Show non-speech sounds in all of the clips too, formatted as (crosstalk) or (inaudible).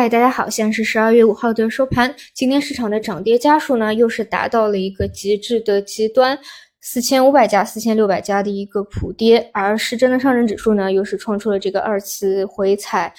嗨，大家好，现在是十二月五号的收盘。今天市场的涨跌家数呢，又是达到了一个极致的极端，四千五百家、四千六百家的一个普跌，而失真的上证指数呢，又是创出了这个二次回踩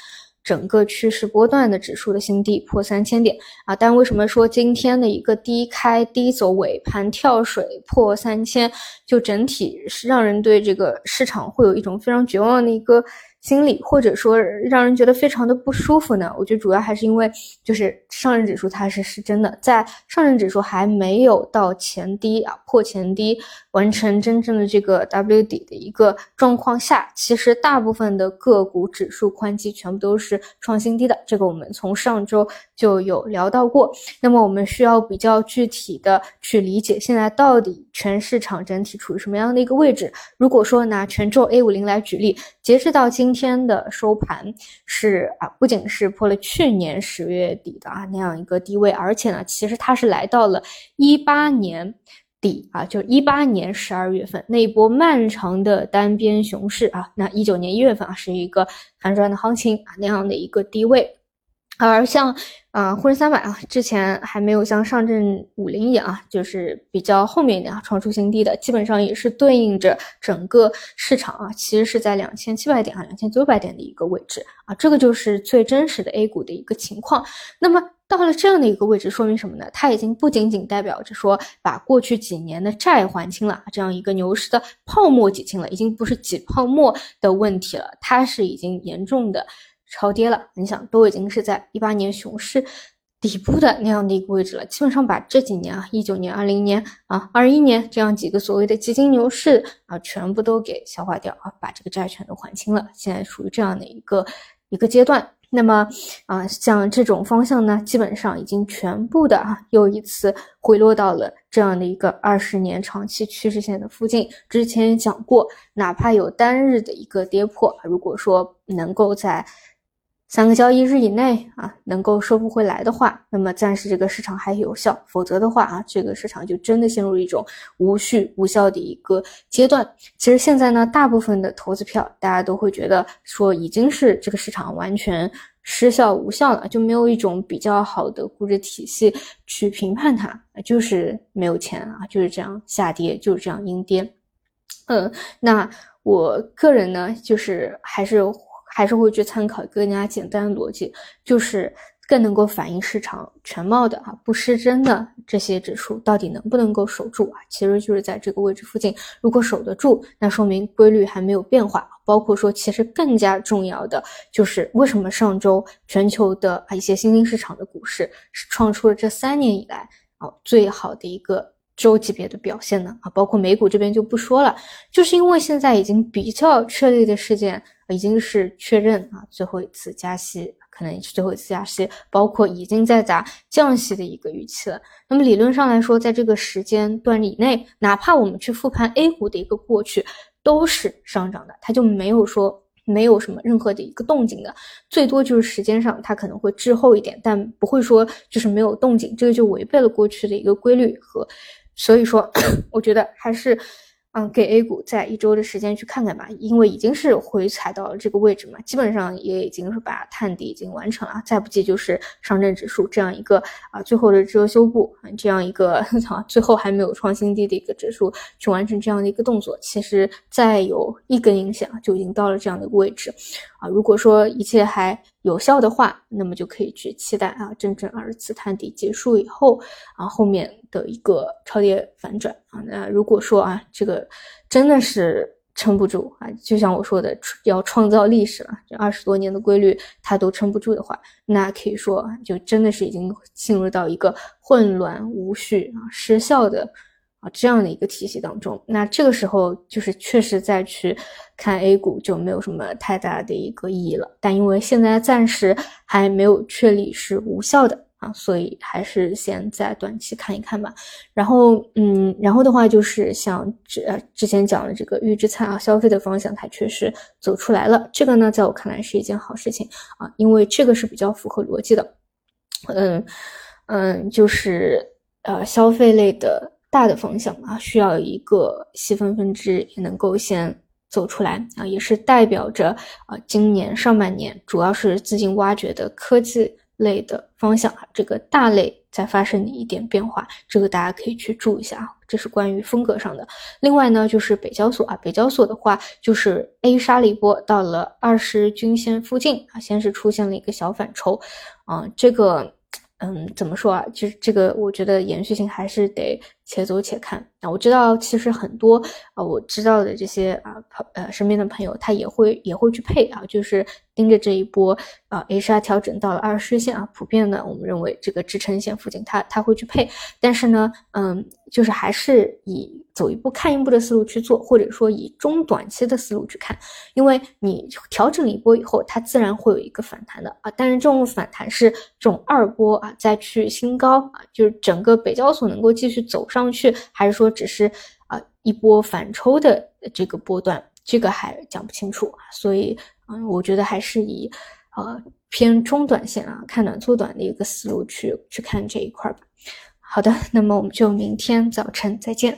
整个趋势波段的指数的新低，破三千点啊。但为什么说今天的一个低开低走，尾盘跳水破三千，就整体是让人对这个市场会有一种非常绝望的一个。心理或者说让人觉得非常的不舒服呢？我觉得主要还是因为就是上证指数它是是真的，在上证指数还没有到前低啊破前低，完成真正的这个 W 底的一个状况下，其实大部分的个股指数宽基全部都是创新低的。这个我们从上周就有聊到过。那么我们需要比较具体的去理解现在到底全市场整体处于什么样的一个位置。如果说拿权重 A 五零来举例，截止到今。今天的收盘是啊，不仅是破了去年十月底的啊那样一个低位，而且呢，其实它是来到了一八年底啊，就一八年十二月份那一波漫长的单边熊市啊，那一九年一月份啊是一个反转的行情啊那样的一个低位。而像啊沪深三百啊，之前还没有像上证五零一样啊，就是比较后面一点啊创出新低的，基本上也是对应着整个市场啊，其实是在两千七百点啊两千九百点的一个位置啊，这个就是最真实的 A 股的一个情况。那么到了这样的一个位置，说明什么呢？它已经不仅仅代表着说把过去几年的债还清了，这样一个牛市的泡沫挤清了，已经不是挤泡沫的问题了，它是已经严重的。超跌了，你想都已经是在一八年熊市底部的那样的一个位置了，基本上把这几年啊，一九年、二零年啊、二一年这样几个所谓的基金牛市啊，全部都给消化掉啊，把这个债权都还清了，现在属于这样的一个一个阶段。那么啊，像这种方向呢，基本上已经全部的啊，又一次回落到了这样的一个二十年长期趋势线的附近。之前讲过，哪怕有单日的一个跌破，如果说能够在三个交易日以内啊，能够收复回来的话，那么暂时这个市场还有效；否则的话啊，这个市场就真的陷入一种无序无效的一个阶段。其实现在呢，大部分的投资票，大家都会觉得说已经是这个市场完全失效无效了，就没有一种比较好的估值体系去评判它，就是没有钱啊，就是这样下跌，就是这样阴跌。嗯，那我个人呢，就是还是。还是会去参考更加简单的逻辑，就是更能够反映市场全貌的啊，不失真的这些指数到底能不能够守住啊？其实就是在这个位置附近，如果守得住，那说明规律还没有变化。包括说，其实更加重要的就是为什么上周全球的啊一些新兴市场的股市是创出了这三年以来啊最好的一个。周级别的表现呢？啊，包括美股这边就不说了，就是因为现在已经比较确立的事件，已经是确认啊，最后一次加息可能也是最后一次加息，包括已经在砸降息的一个预期了。那么理论上来说，在这个时间段以内，哪怕我们去复盘 A 股的一个过去，都是上涨的，它就没有说没有什么任何的一个动静的，最多就是时间上它可能会滞后一点，但不会说就是没有动静，这个就违背了过去的一个规律和。所以说，(coughs) 我觉得还是。嗯，给 A 股在一周的时间去看看吧，因为已经是回踩到了这个位置嘛，基本上也已经是把探底已经完成了。再不济就是上证指数这样一个啊，最后的遮羞布，这样一个 (laughs) 啊，最后还没有创新低的一个指数去完成这样的一个动作。其实再有一根阴线就已经到了这样的一个位置啊。如果说一切还有效的话，那么就可以去期待啊，真正二次探底结束以后啊，后面的一个超跌反转啊。那如果说啊，这个真的是撑不住啊，就像我说的，要创造历史了，这二十多年的规律它都撑不住的话，那可以说就真的是已经进入到一个混乱无序啊、失效的啊这样的一个体系当中。那这个时候就是确实再去看 A 股就没有什么太大的一个意义了。但因为现在暂时还没有确立是无效的。啊，所以还是先在短期看一看吧。然后，嗯，然后的话就是像之之前讲的这个预制菜啊，消费的方向它确实走出来了。这个呢，在我看来是一件好事情啊，因为这个是比较符合逻辑的。嗯嗯，就是呃消费类的大的方向啊，需要一个细分分支也能够先走出来啊，也是代表着啊今年上半年主要是资金挖掘的科技。类的方向啊，这个大类在发生一点变化，这个大家可以去注意一下啊。这是关于风格上的。另外呢，就是北交所啊，北交所的话就是 A 杀了一波，到了二十均线附近啊，先是出现了一个小反抽啊，这个。嗯，怎么说啊？其实这个，我觉得延续性还是得且走且看啊。我知道，其实很多啊，我知道的这些啊朋呃身边的朋友，他也会也会去配啊，就是盯着这一波啊 H R 调整到了二十线啊，普遍的我们认为这个支撑线附近，他他会去配。但是呢，嗯，就是还是以走一步看一步的思路去做，或者说以中短期的思路去看，因为你调整一波以后，它自然会有一个反弹的啊。但是这种反弹是这种二波啊。再去新高啊，就是整个北交所能够继续走上去，还是说只是啊一波反抽的这个波段，这个还讲不清楚。所以嗯，我觉得还是以呃偏中短线啊，看短做短的一个思路去去看这一块吧。好的，那么我们就明天早晨再见。